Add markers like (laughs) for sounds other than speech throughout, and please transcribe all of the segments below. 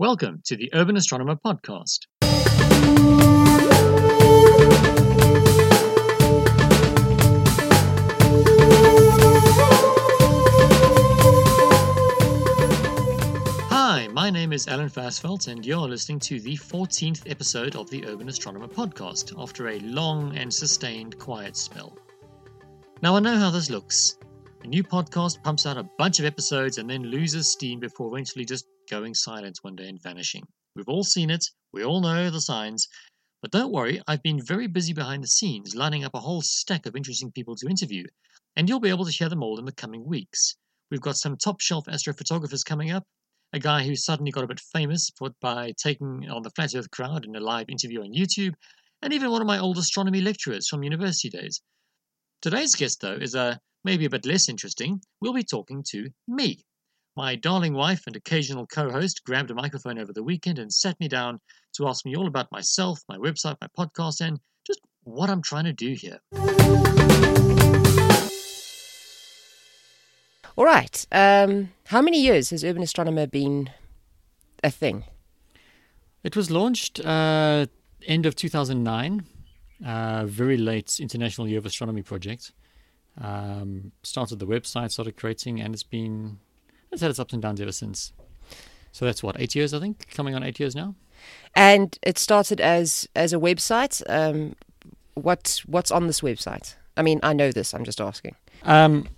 Welcome to the Urban Astronomer Podcast. Hi, my name is Allen Versfeld, and you're listening to the 14th episode of the Urban Astronomer Podcast after a long and sustained quiet spell. Now, I know how this looks. A new podcast pumps out a bunch of episodes and then loses steam before eventually just going silent one day and vanishing. We've all seen it, we all know the signs, but don't worry, I've been very busy behind the scenes lining up a whole stack of interesting people to interview, and you'll be able to hear them all in the coming weeks. We've got some top shelf astrophotographers coming up, a guy who suddenly got a bit famous by taking on the Flat Earth crowd in a live interview on YouTube, and even one of my old astronomy lecturers from university days. Today's guest, though, is a maybe a bit less interesting. We'll be talking to me. My darling wife and occasional co host grabbed a microphone over the weekend and sat me down to ask me all about myself, my website, my podcast, and just what I'm trying to do here. All right. Um, how many years has Urban Astronomer been a thing? It was launched uh, end of 2009, uh, very late International Year of Astronomy project. Um, started the website, started creating, and it's been it's had its ups and downs ever since. So that's what eight years, I think, coming on eight years now. And it started as as a website. Um, what what's on this website? I mean, I know this. I'm just asking. Um,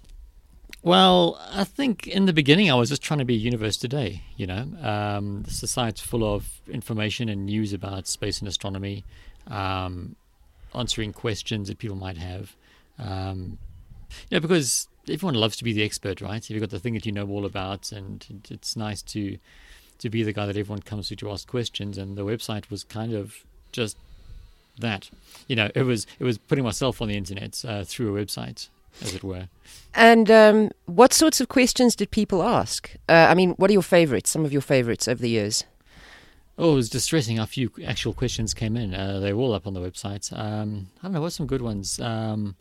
well, I think in the beginning I was just trying to be a Universe Today. You know, um, the site's full of information and news about space and astronomy, um, answering questions that people might have. Um, yeah, because everyone loves to be the expert, right? If You've got the thing that you know all about, and it's nice to to be the guy that everyone comes to to ask questions. And the website was kind of just that. You know, it was it was putting myself on the internet uh, through a website, as it were. And um, what sorts of questions did people ask? Uh, I mean, what are your favorites? Some of your favorites over the years? Oh, it was distressing how few actual questions came in. Uh, they were all up on the website. Um, I don't know, what some good ones? Um,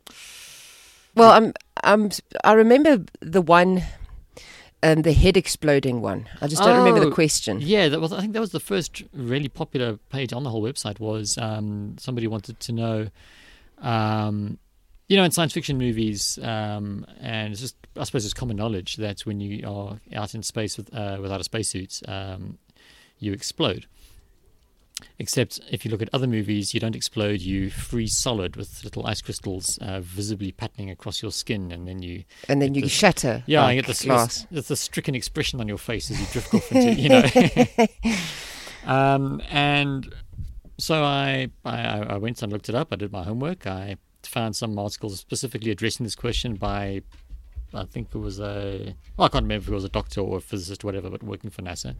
well, I'm, I'm, I remember the one, um, the head exploding one. I just don't oh, remember the oh, question. Yeah, that was. I think that was the first really popular page on the whole website. Was um, somebody wanted to know, um, you know, in science fiction movies, um, and it's just I suppose it's common knowledge that when you are out in space with, uh, without a spacesuit, um, you explode. Except if you look at other movies, you don't explode; you freeze solid with little ice crystals uh, visibly patterning across your skin, and then you and then you this, shatter. Yeah, like you get this, glass. This, this stricken expression on your face as you drift off into you know. (laughs) um, and so I, I I went and looked it up. I did my homework. I found some articles specifically addressing this question by I think it was a well, I can't remember if it was a doctor or a physicist or whatever, but working for NASA.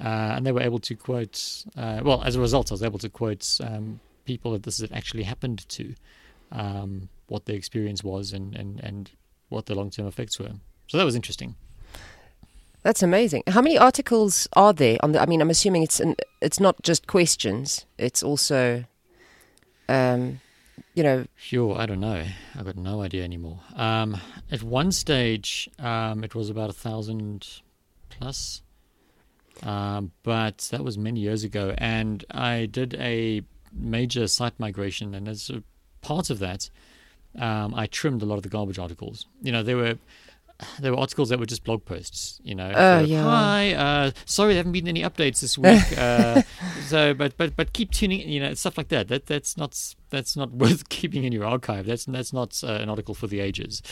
Uh, and they were able to quote, uh, well, as a result, I was able to quote um, people that this had actually happened to, um, what their experience was, and, and, and what the long term effects were. So that was interesting. That's amazing. How many articles are there on the? I mean, I'm assuming it's an, it's not just questions; it's also, um, you know. Sure, I don't know. I've got no idea anymore. Um, at one stage, um, it was about a thousand plus. Um, but that was many years ago, and I did a major site migration, and as a part of that, um, I trimmed a lot of the garbage articles. You know, there were there were articles that were just blog posts. You know, uh, yeah. hi, uh, sorry, there haven't been any updates this week. (laughs) uh, so, but but but keep tuning. You know, stuff like that. That that's not that's not (laughs) worth keeping in your archive. That's that's not uh, an article for the ages.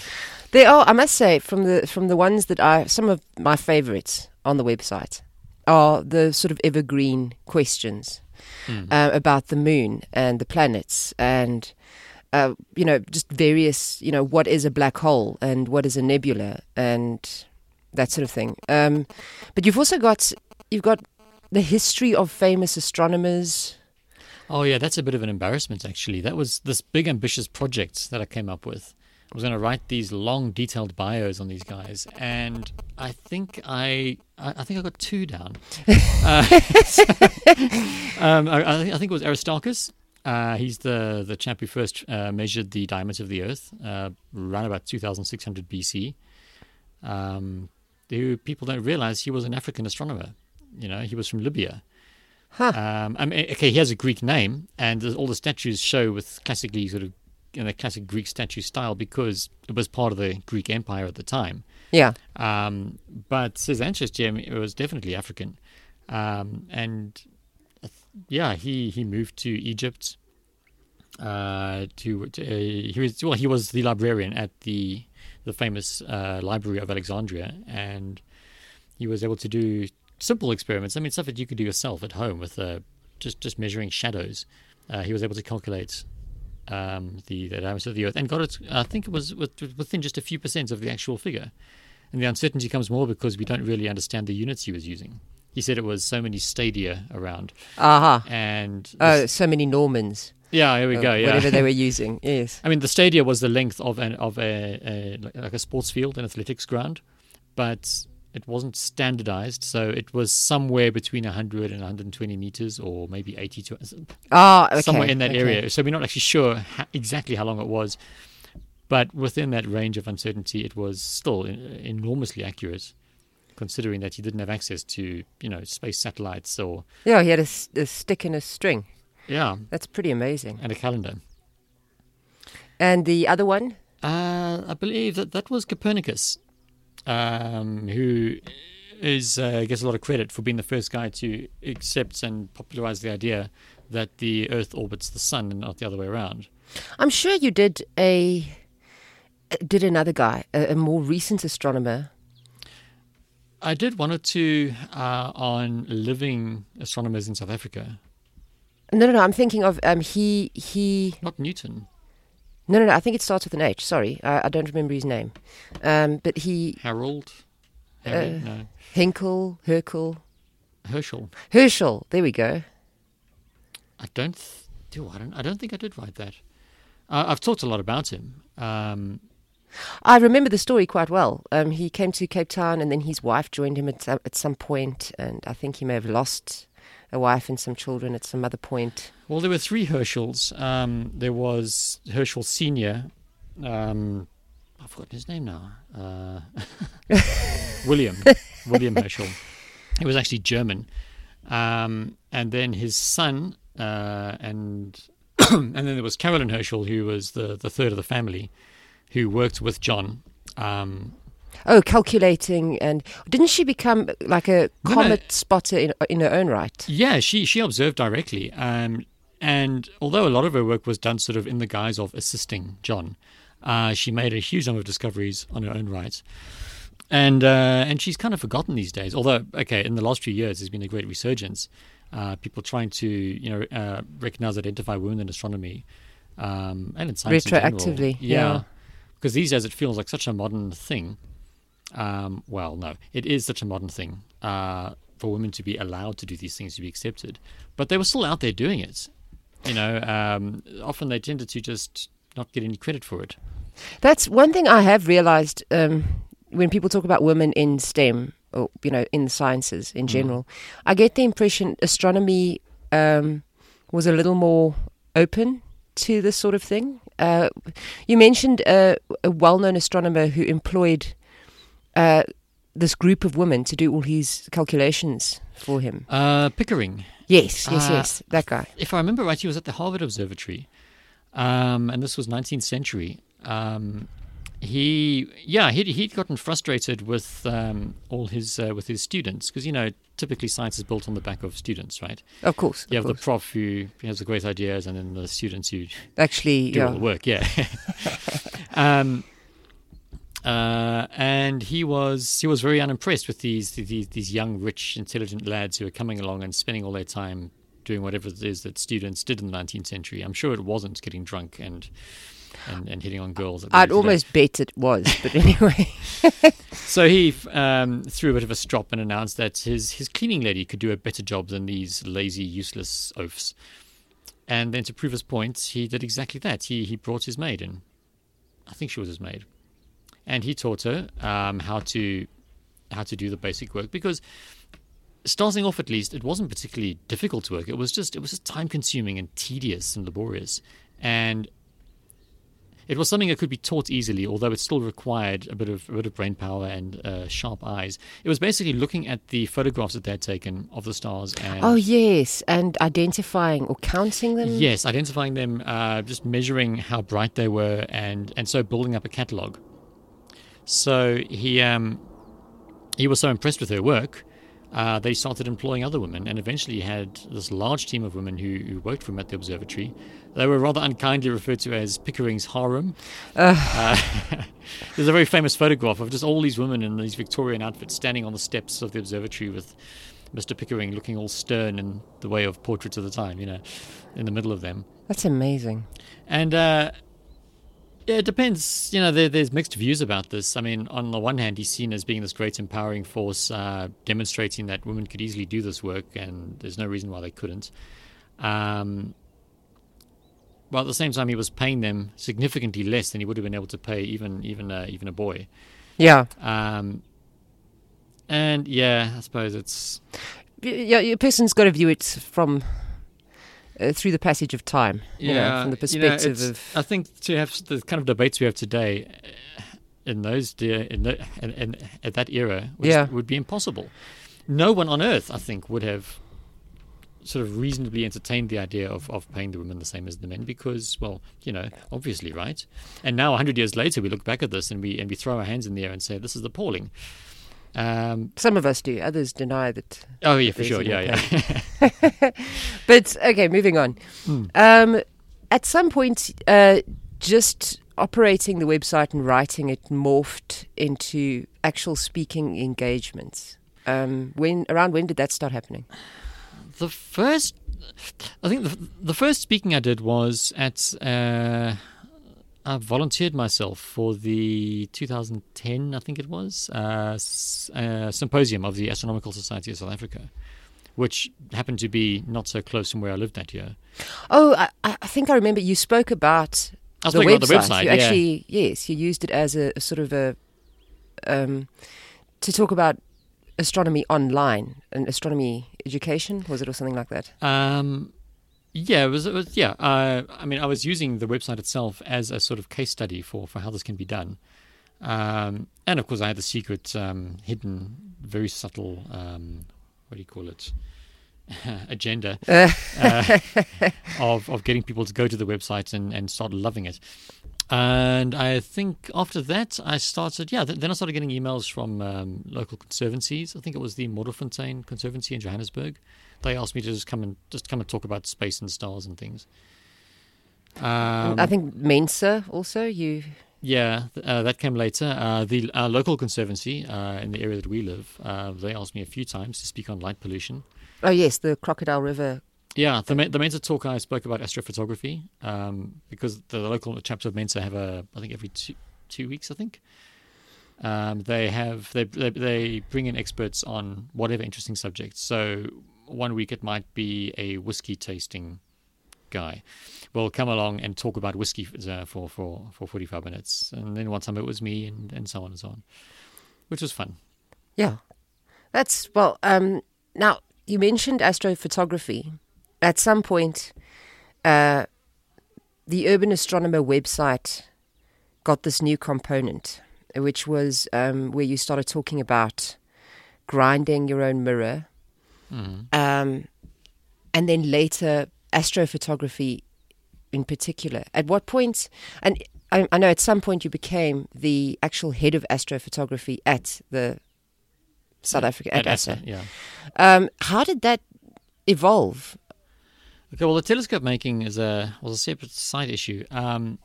There are, I must say, from the from the ones that I some of my favorites on the website are the sort of evergreen questions mm. uh, about the moon and the planets and uh, you know just various you know what is a black hole and what is a nebula and that sort of thing. Um, but you've also got you've got the history of famous astronomers. Oh yeah that's a bit of an embarrassment actually. That was this big ambitious project that i came up with I was going to write these long, detailed bios on these guys, and I think I, I, think I got two down. (laughs) uh, so, (laughs) um, I, I, think it was Aristarchus. Uh, he's the the chap who first uh, measured the diameter of the Earth, uh, around about 2,600 BC. Um, who people don't realize he was an African astronomer. You know, he was from Libya. Huh. Um, I mean, okay, he has a Greek name, and all the statues show with classically sort of in the classic Greek statue style because it was part of the Greek Empire at the time. Yeah. Um, but his ancestor was definitely African, um, and uh, yeah, he he moved to Egypt. Uh, to, to uh, he was well, he was the librarian at the the famous uh, Library of Alexandria, and he was able to do simple experiments. I mean, stuff that you could do yourself at home with uh, just just measuring shadows. Uh, he was able to calculate um, the, the diameter of the Earth and got it. I think it was within just a few percent of the actual figure. And the uncertainty comes more because we don't really understand the units he was using. He said it was so many stadia around, Aha. and Oh, so many Normans. yeah, here we go. Yeah, Whatever they were (laughs) using. Yes. I mean, the stadia was the length of an of a, a like a sports field, an athletics ground, but it wasn't standardized, so it was somewhere between 100 and 120 meters, or maybe 80 to Ah, okay. somewhere in that okay. area. So we're not actually sure ha- exactly how long it was, but within that range of uncertainty, it was still enormously accurate, considering that he didn't have access to you know space satellites or Yeah, he had a stick and a string. yeah, That's pretty amazing. and a calendar. And the other one? Uh, I believe that that was Copernicus, um, who is uh, gets a lot of credit for being the first guy to accept and popularize the idea that the Earth orbits the Sun and not the other way around. I'm sure you did a did another guy, a, a more recent astronomer. I did one or two uh, on living astronomers in South Africa. No, no, no. I'm thinking of um, he he. Not Newton, No, no, no. I think it starts with an H. Sorry, I, I don't remember his name. Um, but he Harold, Harry, Uh, no, Henkel, Herkel, Herschel. Herschel. There we go. I don't. Th- do I don't. I don't think I did write that. Uh, I've talked a lot about him. Um, I remember the story quite well. Um, he came to Cape Town, and then his wife joined him at some, at some point, and I think he may have lost a wife and some children at some other point. Well, there were three Herschels. Um, there was Herschel Senior. Um, I've forgotten his name now. Uh, (laughs) William. William Herschel. He was actually German. Um, and then his son, uh, and (clears throat) and then there was Caroline Herschel, who was the, the third of the family, who worked with John. Um, Oh, calculating, and didn't she become like a No, no. comet spotter in, in her own right? Yeah, she she observed directly, um, and although a lot of her work was done sort of in the guise of assisting John, uh, she made a huge number of discoveries on her own right, and uh, and she's kind of forgotten these days. Although, okay, in the last few years, there's been a great resurgence. Uh, people trying to you know uh, recognize, identify women in astronomy, um, and in science. Retroactively, yeah. yeah. Because these days it feels like such a modern thing. Um, well, no, it is such a modern thing uh, for women to be allowed to do these things, to be accepted. But they were still out there doing it. You know, um, often they tended to just not get any credit for it. That's one thing I have realized um, when people talk about women in STEM or you know in the sciences in general. I get the impression astronomy um, was a little more open to this sort of thing. Uh, you mentioned uh, a well-known astronomer who employed uh, this group of women to do all his calculations for him. Uh, Pickering, Yes, yes, Uh, yes, that guy. if I remember right, he was at the Harvard Observatory, um, and this was 19th century. Um, he, yeah, he'd, he'd gotten frustrated with um, all his uh, with his students because you know typically science is built on the back of students, right? Of course, You of have the prof who has the great ideas, and then the students who actually, do all the work. Yeah. (laughs) (laughs) uh, and he was he was very unimpressed with these, these these young, rich, intelligent lads who are coming along and spending all their time doing whatever it is that students did in the 19th century. I'm sure it wasn't getting drunk and and, and hitting on girls. At I'd almost bet it was, but anyway. (laughs) So he um, threw a bit of a strop and announced that his, his cleaning lady could do a better job than these lazy, useless oafs. And then to prove his point, he did exactly that. He, he brought his maid in. I think she was his maid. And he taught her um, how to how to do the basic work because starting off at least it wasn't particularly difficult to work. It was just it was just time consuming and tedious and laborious. And it was something that could be taught easily, although it still required a bit of a bit of brain power and uh, sharp eyes. It was basically looking at the photographs that they had taken of the stars. And Oh yes, and identifying or counting them. Yes, identifying them, uh, just measuring how bright they were, and and so building up a catalog. So he um, he was so impressed with her work uh, that he started employing other women, and eventually he had this large team of women who, who worked for him at the observatory. They were rather unkindly referred to as Pickering's harem. Uh, (laughs) there's a very famous photograph of just all these women in these Victorian outfits standing on the steps of the observatory with Mr. Pickering looking all stern in the way of portraits of the time, you know, in the middle of them. That's amazing. And uh, yeah, it depends. You know, there, there's mixed views about this. I mean, on the one hand, he's seen as being this great empowering force, uh, demonstrating that women could easily do this work, and there's no reason why they couldn't. Um, but at the same time, he was paying them significantly less than he would have been able to pay even even uh, even a boy. Yeah. Um, and yeah, I suppose it's Yeah, a person's got to view it from uh, through the passage of time. You know, from the you know, perspective of I think to have the kind of debates we have today uh, in those de- in, the, in, in at that era Yeah. would be impossible. No one on earth, I think, would have sort of reasonably entertained the idea of, of paying the women the same as the men because, well, you know, obviously, right? And now, hundred years later, we look back at this and we and we throw our hands in the air and say this is appalling. Um, some of us do, others deny that. oh yeah, for sure, yeah, yeah. (laughs) (laughs) But okay, moving on. Um, at some point, uh, just operating the website and writing it morphed into actual speaking engagements. Um, when around when did that start happening? The first, I think the, the first speaking I did was at, uh, I volunteered myself for the 2010, I think it was, uh, s- uh, symposium of the Astronomical Society of South Africa, which happened to be not so close from where I lived that year. Oh, I, I think I remember you spoke about I the website. about the website, you yeah. actually, yes, you used it as a, a sort of a um, to talk about astronomy online and astronomy education. Was it or something like that? Um, yeah, it was, it was yeah. Uh, I mean, I was using the website itself as a sort of case study for, for how this can be done. Um, and of course, I had the secret, um, hidden, very subtle, um, what do you call it, (laughs) agenda (laughs) Uh, of, of getting people to go to the website and, and start loving it. And I think after that, I started, yeah, th- then I started getting emails from um, local conservancies. I think it was the Modderfontein Conservancy in Johannesburg. They asked me to just come and just come and talk about space and stars and things. Um, I think Mensa also. You yeah, uh, that came later. Uh, the uh, local conservancy uh, in the area that we live, uh, they asked me a few times to speak on light pollution. oh yes, the Crocodile River. Yeah, the the Mensa talk I spoke about astrophotography um, because the local chapter of Mensa have a I think every two two weeks I think. Um, they have they, they they bring in experts on whatever interesting subject. So one week it might be a whiskey tasting guy will come along and talk about whiskey uh, for for for 45 minutes and then one time it was me and and so on and so on which was fun Yeah, that's well. Um, now you mentioned astrophotography. At some point, uh, the Urban Astronomer website got this new component, which was um, where you started talking about grinding your own mirror, Mhm. um, and then later astrophotography in particular. At what point? And I, I know at some point you became the actual head of astrophotography at the South Africa at, At ASA. ASA, yeah Um, how did that evolve? Okay, well, the telescope making is a was a separate side issue. Um,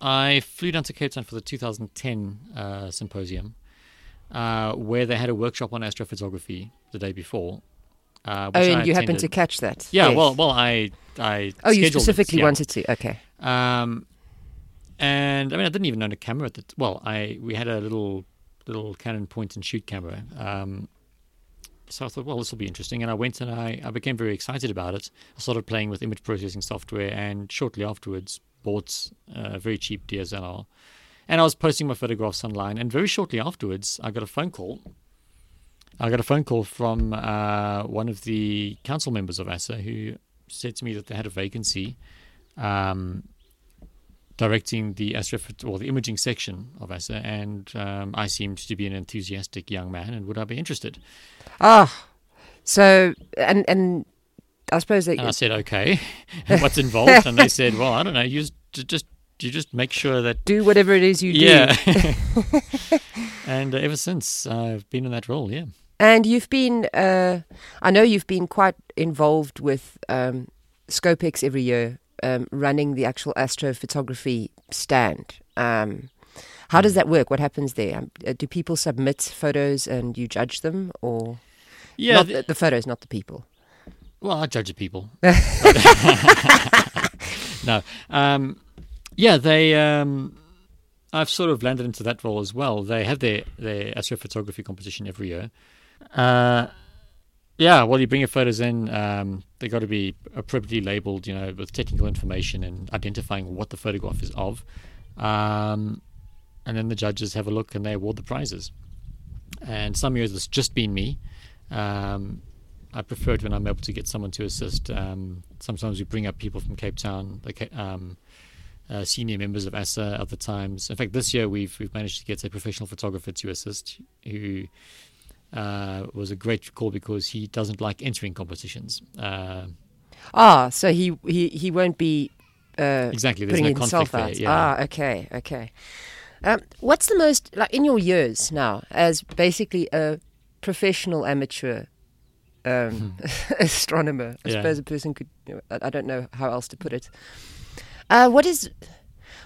I flew down to Cape Town for the 2010 uh, symposium, uh, where they had a workshop on astrophotography the day before. Uh, Oh, and I you happened to catch that? Yeah, Yes. well, well, I, I. Oh, you scheduled it, specifically yeah. wanted to. Okay. Um, and I mean, I didn't even own a camera at the. T- well, I we had a little little Canon point and shoot camera. Um, so I thought, well, this will be interesting, and I went and I, I became very excited about it. I started playing with image processing software, and shortly afterwards bought a very cheap DSLR. And I was posting my photographs online, and very shortly afterwards, I got a phone call. I got a phone call from uh, one of the council members of ASA who said to me that they had a vacancy um, directing the astro or the imaging section of ASA, and um, I seemed to be an enthusiastic young man, and would I be interested? Ah, so and and I suppose that And I said, okay, (laughs) what's involved? and they (laughs) said, well, I don't know, you just just you just make sure that do whatever it is you do. yeah. (laughs) and uh, ever since I've been in that role, yeah. And you've been, uh, I know you've been quite involved with um, Scopex every year, um, running the actual astrophotography stand. Um, how does that work? What happens there? Um, uh, do people submit photos and you judge them, or Yeah, not the- the, the photos, not the people? Well, I judge the people. (laughs) (laughs) no. Um, yeah, they. Um, I've sort of landed into that role as well. They have their their astrophotography competition every year. Uh, yeah, well, you bring your photos in. Um, they got to be appropriately labeled, you know, with technical information and identifying what the photograph is of. Um, and then the judges have a look and they award the prizes. And some years it's just been me. Um, I prefer it when I'm able to get someone to assist. Um, sometimes we bring up people from Cape Town, the um, uh, senior members of ASA other times. In fact, this year we've we've managed to get a professional photographer to assist, who uh, was a great call because he doesn't like entering competitions. Uh, Ah, so he he he won't be uh, exactly, there's putting no himself conflict there. Yeah. Ah, okay, okay. Um, what's the most like in your years now as basically a professional amateur um, (laughs) astronomer? I Yeah. suppose a person could. I, I don't know how else to put it. Uh, what is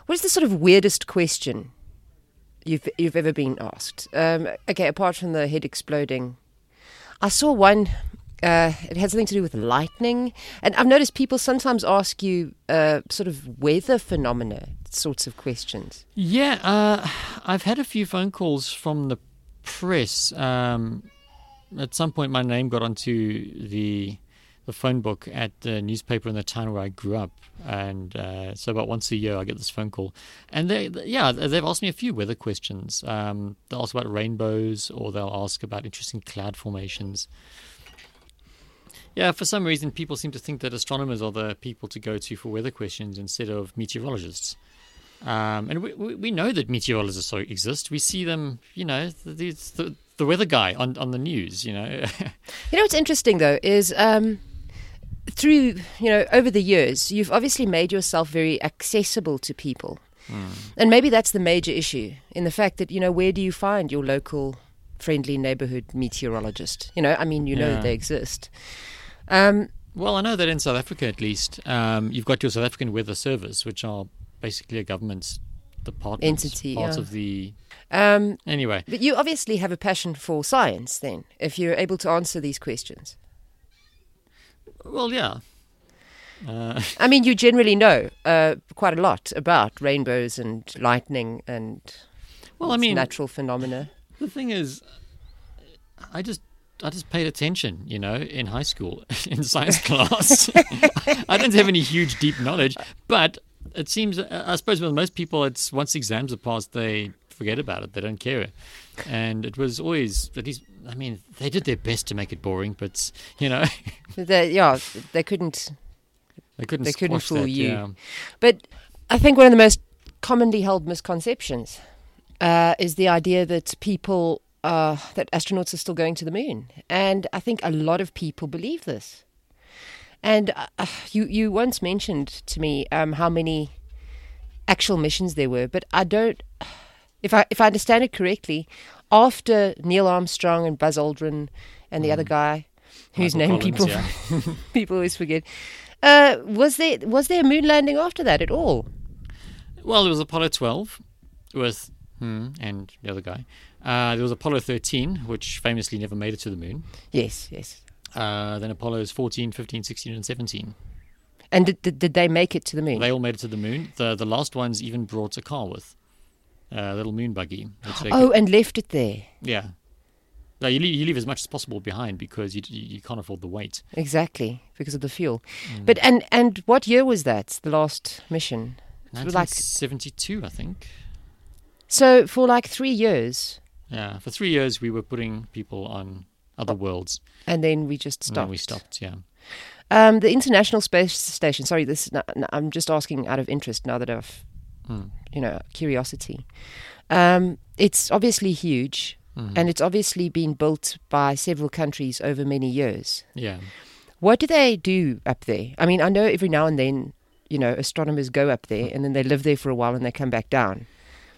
what is the sort of weirdest question you've you've ever been asked? Um, okay, apart from the head exploding, I saw one. Uh, it had something to do with lightning, and I've noticed people sometimes ask you uh, sort of weather phenomena sorts of questions. Yeah, uh, I've had a few phone calls from the press. Um, at some point, my name got onto the the phone book at the newspaper in the town where I grew up, and uh, so about once a year I get this phone call, and they, yeah, they've asked me a few weather questions. Um, they'll ask about rainbows, or they'll ask about interesting cloud formations. Yeah, for some reason, people seem to think that astronomers are the people to go to for weather questions instead of meteorologists. Um, and we, we know that meteorologists exist. We see them, you know, the, the, the, the weather guy on, on the news, you know. (laughs) You know what's interesting though is um, through you know over the years you've obviously made yourself very accessible to people, and maybe that's the major issue in the fact that you know where do you find your local friendly neighborhood meteorologist? You know, I mean you know Yeah. they exist. Um, well, I know that in South Africa, at least, um, you've got your South African Weather Service, which are basically a government department, Entity, part yeah. of the. um, Anyway, but you obviously have a passion for science then, if you're able to answer these questions. Well, yeah. Uh, (laughs) I mean, you generally know uh, quite a lot about rainbows and lightning and well, I mean, natural phenomena. The thing is, I just I just paid attention, you know, in high school (laughs) in science class. (laughs) I didn't have any huge deep knowledge, but it seems I suppose with most people, it's once exams are passed, they forget about it. They don't care, and it was always at least. I mean, they did their best to make it boring, but you know, (laughs) They, yeah, they couldn't. they couldn't. They couldn't fool that, you. Yeah. But I think one of the most commonly held misconceptions uh, is the idea that people uh, that astronauts are still going to the moon, and I think a lot of people believe this. And uh, you you once mentioned to me um, how many actual missions there were, but I don't. If I if I understand it correctly, after Neil Armstrong and Buzz Aldrin and the other guy, whose Mm. Michael name people yeah. (laughs) people always forget, uh, was there was there a moon landing after that at all? Well, there was Apollo 12 with hmm, and the other guy. Uh, there was Apollo 13, which famously never made it to the moon. Yes, yes. Uh, then Apollos 14, 15, 16, and 17. And did, did, did they make it to the moon? They all made it to the moon. The the last ones even brought a car with a little moon buggy. Oh, and left it there. yeah. No, you leave, you leave as much as possible behind because you you you can't afford the weight. Exactly, because of the fuel. Mm. But and and what year was that? The last mission. It was like I think. so for like three years, Yeah, for three years we were putting people on other worlds, and then we just stopped. then we stopped. Yeah. Um, the International Space Station. Sorry, this. I'm just asking out of interest now that I've Mm. you know, curiosity. Um, it's obviously huge, Mhm. and it's obviously been built by several countries over many years. yeah. What do they do up there? I mean, I know every now and then, you know, astronomers go up there and then they live there for a while and they come back down.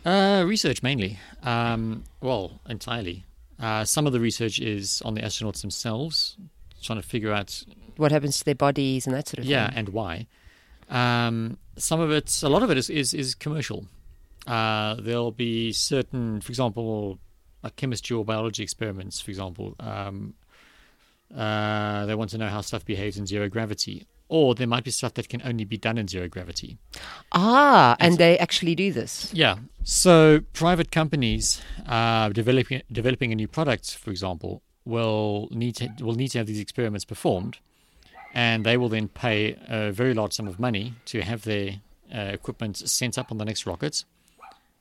Uh, research mainly. Um, well, entirely. Uh, some of the research is on the astronauts themselves, trying to figure out, What happens to their bodies and that sort of yeah, thing. Yeah, and why. Um, some of it, a lot of it is is, is commercial. Uh, there'll be certain, for example, like chemistry or biology experiments. For example, um, uh, they want to know how stuff behaves in zero gravity, or there might be stuff that can only be done in zero gravity. Ah, and It's- they actually do this. Yeah. So private companies uh, developing developing a new product, for example, will need to will need to have these experiments performed, and they will then pay a very large sum of money to have their uh, equipment sent up on the next rocket.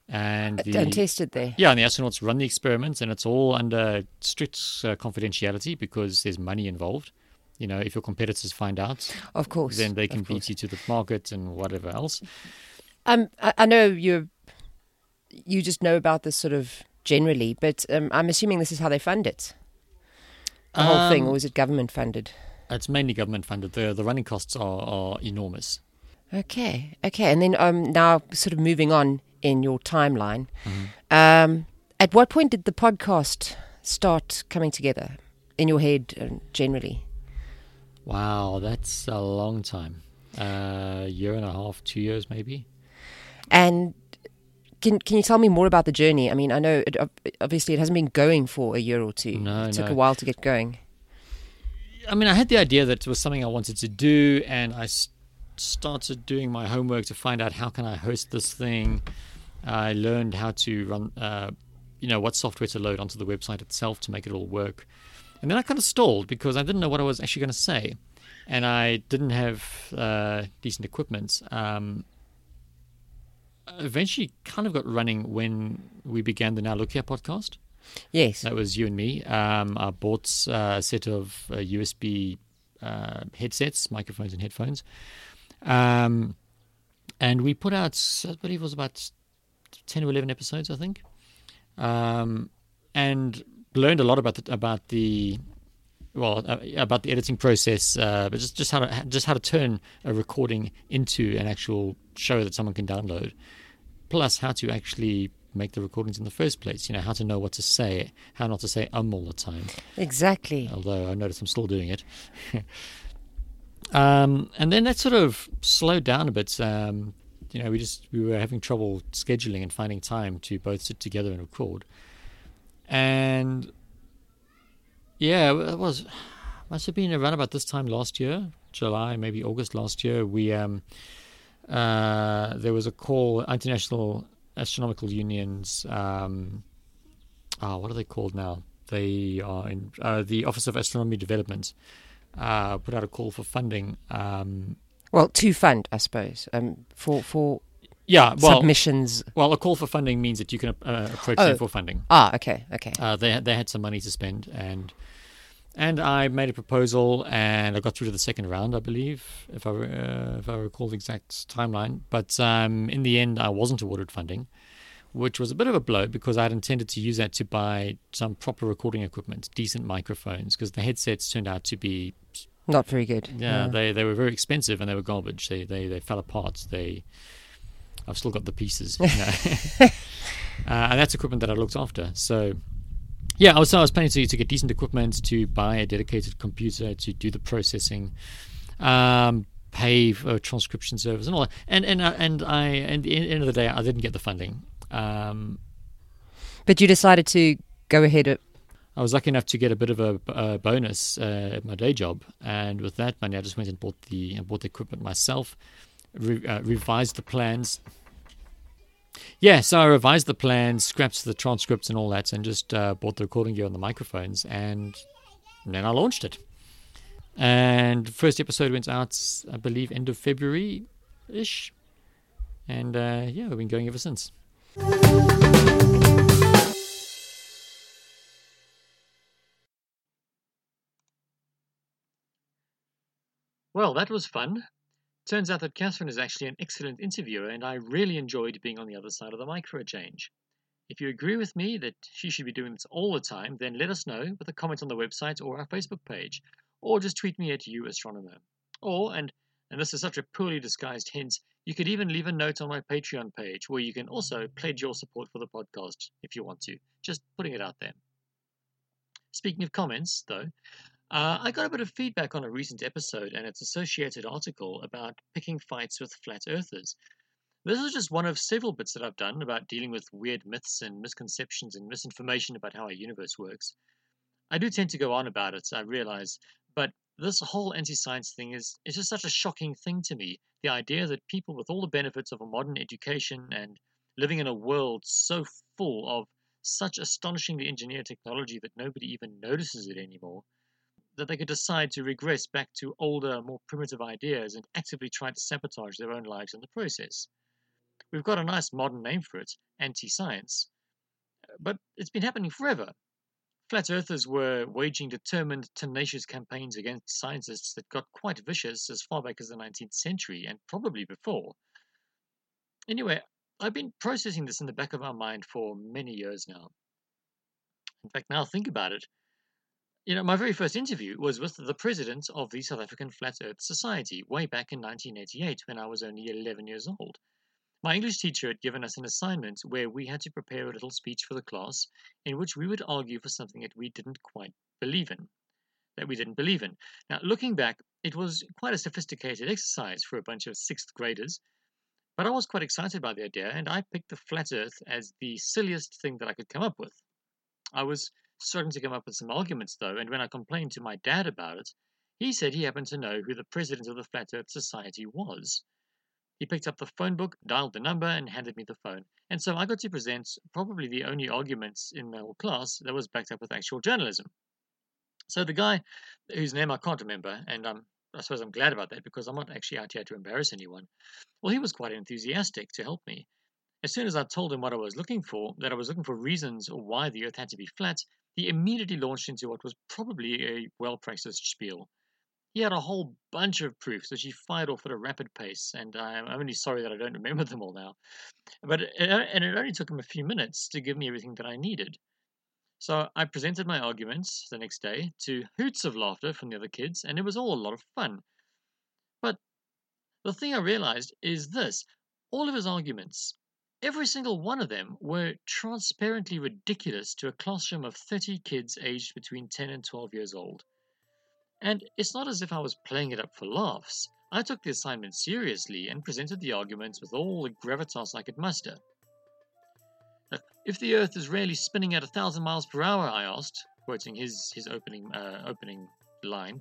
And the, and tested there. yeah, and the astronauts run the experiments, and it's all under strict uh, confidentiality because there's money involved. You know, if your competitors find out, Of course. then they can beat you to the market and whatever else. Um, I, I know you you just know about this sort of generally, but um, I'm assuming this is how they fund it. The whole thing, Um, or is it government funded? It's mainly government funded. The the running costs are, are enormous. Okay, okay, and then um, now sort of moving on in your timeline. Mm-hmm. Um, at what point did the podcast start coming together in your head uh, generally? Wow, that's a long time. A uh, year and a half, two years maybe. And can can you tell me more about the journey? I mean, I know it, obviously it hasn't been going for a year or two. No, it took no. a while to get going. I mean, I had the idea that it was something I wanted to do, and I s- started doing my homework to find out how can I host this thing. I learned how to run, uh, you know, what software to load onto the website itself to make it all work. And then I kind of stalled because I didn't know what I was actually going to say, and I didn't have uh, decent equipment. Um, eventually, kind of got running when we began the Now Look Here podcast. Yes. That was you and me. Um, I bought uh, a set of uh, USB uh, headsets, microphones, and headphones. Um, and we put out, I believe it was about 10 or 11 episodes, I think. Um, and learned a lot about the, about the well uh, about the editing process, uh, but just just how to just how to turn a recording into an actual show that someone can download. Plus, how to actually make the recordings in the first place. You know, how to know what to say, how not to say um all the time. Exactly. Although I notice I'm still doing it. (laughs) um, and then that sort of slowed down a bit. Um, you know, we just we were having trouble scheduling and finding time to both sit together and record. And yeah, it was (sighs) must have been around about this time last year, July, maybe August last year. We um, uh, there was a call, International Astronomical Unions. Um, ah, what are they called now? They are in uh, the Office of Astronomy Development. Uh, put out a call for funding. Um, Well, to fund, I suppose, um, for for yeah, well, submissions. well, a call for funding means that you can uh, approach Oh. them for funding. Ah, okay, okay. Uh, they they had some money to spend, and and I made a proposal, and I got through to the second round, I believe, if I uh, if I recall the exact timeline. But um, in the end, I wasn't awarded funding, which was a bit of a blow because I had intended to use that to buy some proper recording equipment, decent microphones, because the headsets turned out to be Not very good. yeah, they they were very expensive and they were garbage. They they they fell apart. They I've still got the pieces, you know. (laughs) (laughs) uh, and that's equipment that I looked after. So yeah, I was I was planning to to get decent equipment to buy a dedicated computer to do the processing. Um, pay for transcription service and all that. And and uh, and I and at the end of the day, I didn't get the funding. Um, But you decided to go ahead. At, I was lucky enough to get a bit of a, a bonus uh, at my day job, and with that money, I just went and bought the and bought the equipment myself, re, uh, revised the plans. Yeah, so I revised the plans, scrapped the transcripts and all that, and just uh, bought the recording gear and the microphones, and then I launched it. And first episode went out, I believe, end of February, ish, and uh, yeah, we've been going ever since. Well, that was fun. Turns out that Catherine is actually an excellent interviewer, and I really enjoyed being on the other side of the mic for a change. If you agree with me that she should be doing this all the time, then let us know with a comment on the website or our Facebook page, or just tweet me at you astronomer. Or, and and this is such a poorly disguised hint, you could even leave a note on my Patreon page where you can also pledge your support for the podcast if you want to. Just putting it out there. Speaking of comments, though, uh, I got a bit of feedback on a recent episode and its associated article about picking fights with flat earthers. This is just one of several bits that I've done about dealing with weird myths and misconceptions and misinformation about how our universe works. I do tend to go on about it, I realize, but this whole anti-science thing is, is just such a shocking thing to me. The idea that people with all the benefits of a modern education and living in a world so full of such astonishingly engineered technology that nobody even notices it anymore, that they could decide to regress back to older, more primitive ideas and actively try to sabotage their own lives in the process. We've got a nice modern name for it, anti science. But it's been happening forever. Flat earthers were waging determined, tenacious campaigns against scientists that got quite vicious as far back as the 19th century and probably before. Anyway, I've been processing this in the back of our mind for many years now. In fact, now think about it. You know, my very first interview was with the president of the South African Flat Earth Society way back in 1988 when I was only 11 years old. My English teacher had given us an assignment where we had to prepare a little speech for the class in which we would argue for something that we didn't quite believe in. That we didn't believe in. Now, looking back, it was quite a sophisticated exercise for a bunch of sixth graders, but I was quite excited by the idea and I picked the flat earth as the silliest thing that I could come up with. I was struggling to come up with some arguments though, and when I complained to my dad about it, he said he happened to know who the president of the Flat Earth Society was. He picked up the phone book, dialed the number, and handed me the phone. And so I got to present probably the only arguments in the whole class that was backed up with actual journalism. So the guy, whose name I can't remember, and I'm, I suppose I'm glad about that because I'm not actually out here to embarrass anyone, well, he was quite enthusiastic to help me. As soon as I told him what I was looking for, that I was looking for reasons why the Earth had to be flat, he immediately launched into what was probably a well practiced spiel. He had a whole bunch of proofs which he fired off at a rapid pace, and I'm only sorry that I don't remember them all now. But it, and it only took him a few minutes to give me everything that I needed. So I presented my arguments the next day to hoots of laughter from the other kids, and it was all a lot of fun. But the thing I realized is this all of his arguments, every single one of them, were transparently ridiculous to a classroom of 30 kids aged between 10 and 12 years old. And it's not as if I was playing it up for laughs. I took the assignment seriously and presented the arguments with all the gravitas I could muster. If the Earth is really spinning at a thousand miles per hour, I asked, quoting his, his opening, uh, opening line,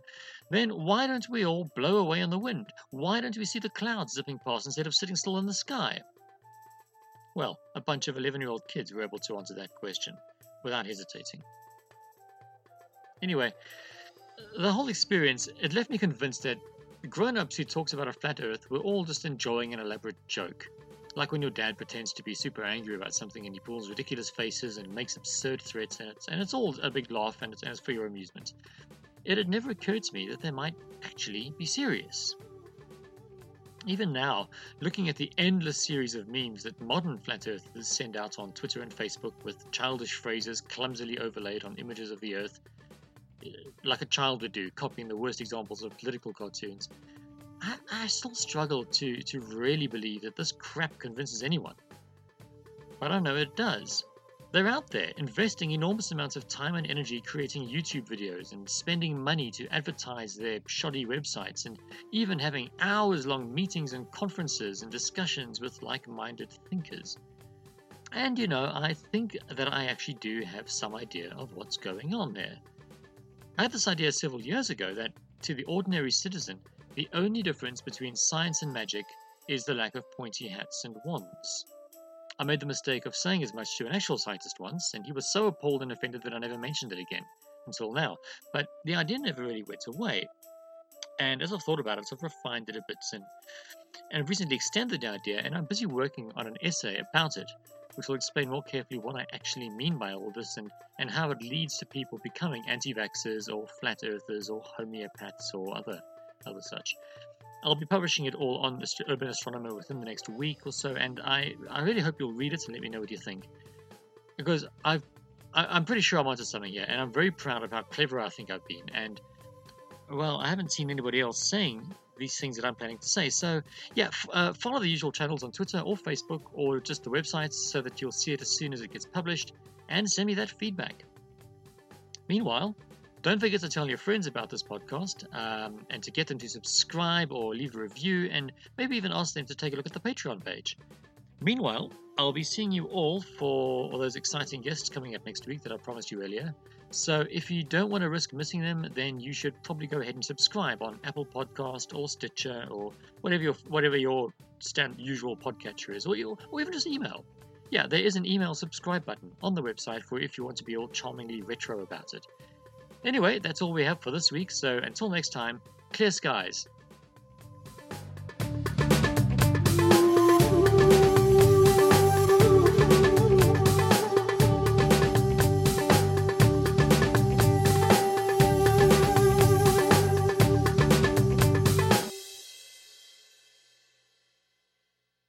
then why don't we all blow away on the wind? Why don't we see the clouds zipping past instead of sitting still in the sky? Well, a bunch of 11 year old kids were able to answer that question without hesitating. Anyway, the whole experience, it left me convinced that grown ups who talked about a flat earth were all just enjoying an elaborate joke. Like when your dad pretends to be super angry about something and he pulls ridiculous faces and makes absurd threats, and it's, and it's all a big laugh and it's, and it's for your amusement. It had never occurred to me that they might actually be serious. Even now, looking at the endless series of memes that modern flat earthers send out on Twitter and Facebook with childish phrases clumsily overlaid on images of the earth, eh, like a child would do, copying the worst examples of political cartoons. I, I still struggle to, to really believe that this crap convinces anyone. But I know it does. They're out there investing enormous amounts of time and energy creating YouTube videos and spending money to advertise their shoddy websites and even having hours long meetings and conferences and discussions with like minded thinkers. And you know, I think that I actually do have some idea of what's going on there. I had this idea several years ago that, to the ordinary citizen, the only difference between science and magic is the lack of pointy hats and wands. I made the mistake of saying as much to an actual scientist once, and he was so appalled and offended that I never mentioned it again, until now. But the idea never really went away. And as I've thought about it, I've refined it a bit and, and recently extended the idea, and I'm busy working on an essay about it, which will explain more carefully what I actually mean by all this and, and how it leads to people becoming anti vaxxers or flat earthers or homeopaths or other, other such. I'll be publishing it all on Urban Astronomer within the next week or so, and I, I really hope you'll read it and let me know what you think. Because I've, I, I'm pretty sure I'm onto something here, and I'm very proud of how clever I think I've been. And, well, I haven't seen anybody else saying these things that I'm planning to say. So, yeah, f- uh, follow the usual channels on Twitter or Facebook or just the websites so that you'll see it as soon as it gets published, and send me that feedback. Meanwhile, don't forget to tell your friends about this podcast um, and to get them to subscribe or leave a review and maybe even ask them to take a look at the Patreon page. Meanwhile, I'll be seeing you all for all those exciting guests coming up next week that I promised you earlier. So if you don't want to risk missing them, then you should probably go ahead and subscribe on Apple Podcast or Stitcher or whatever your whatever your stand usual podcatcher is, or, your, or even just email. Yeah, there is an email subscribe button on the website for if you want to be all charmingly retro about it. Anyway, that's all we have for this week, so until next time, clear skies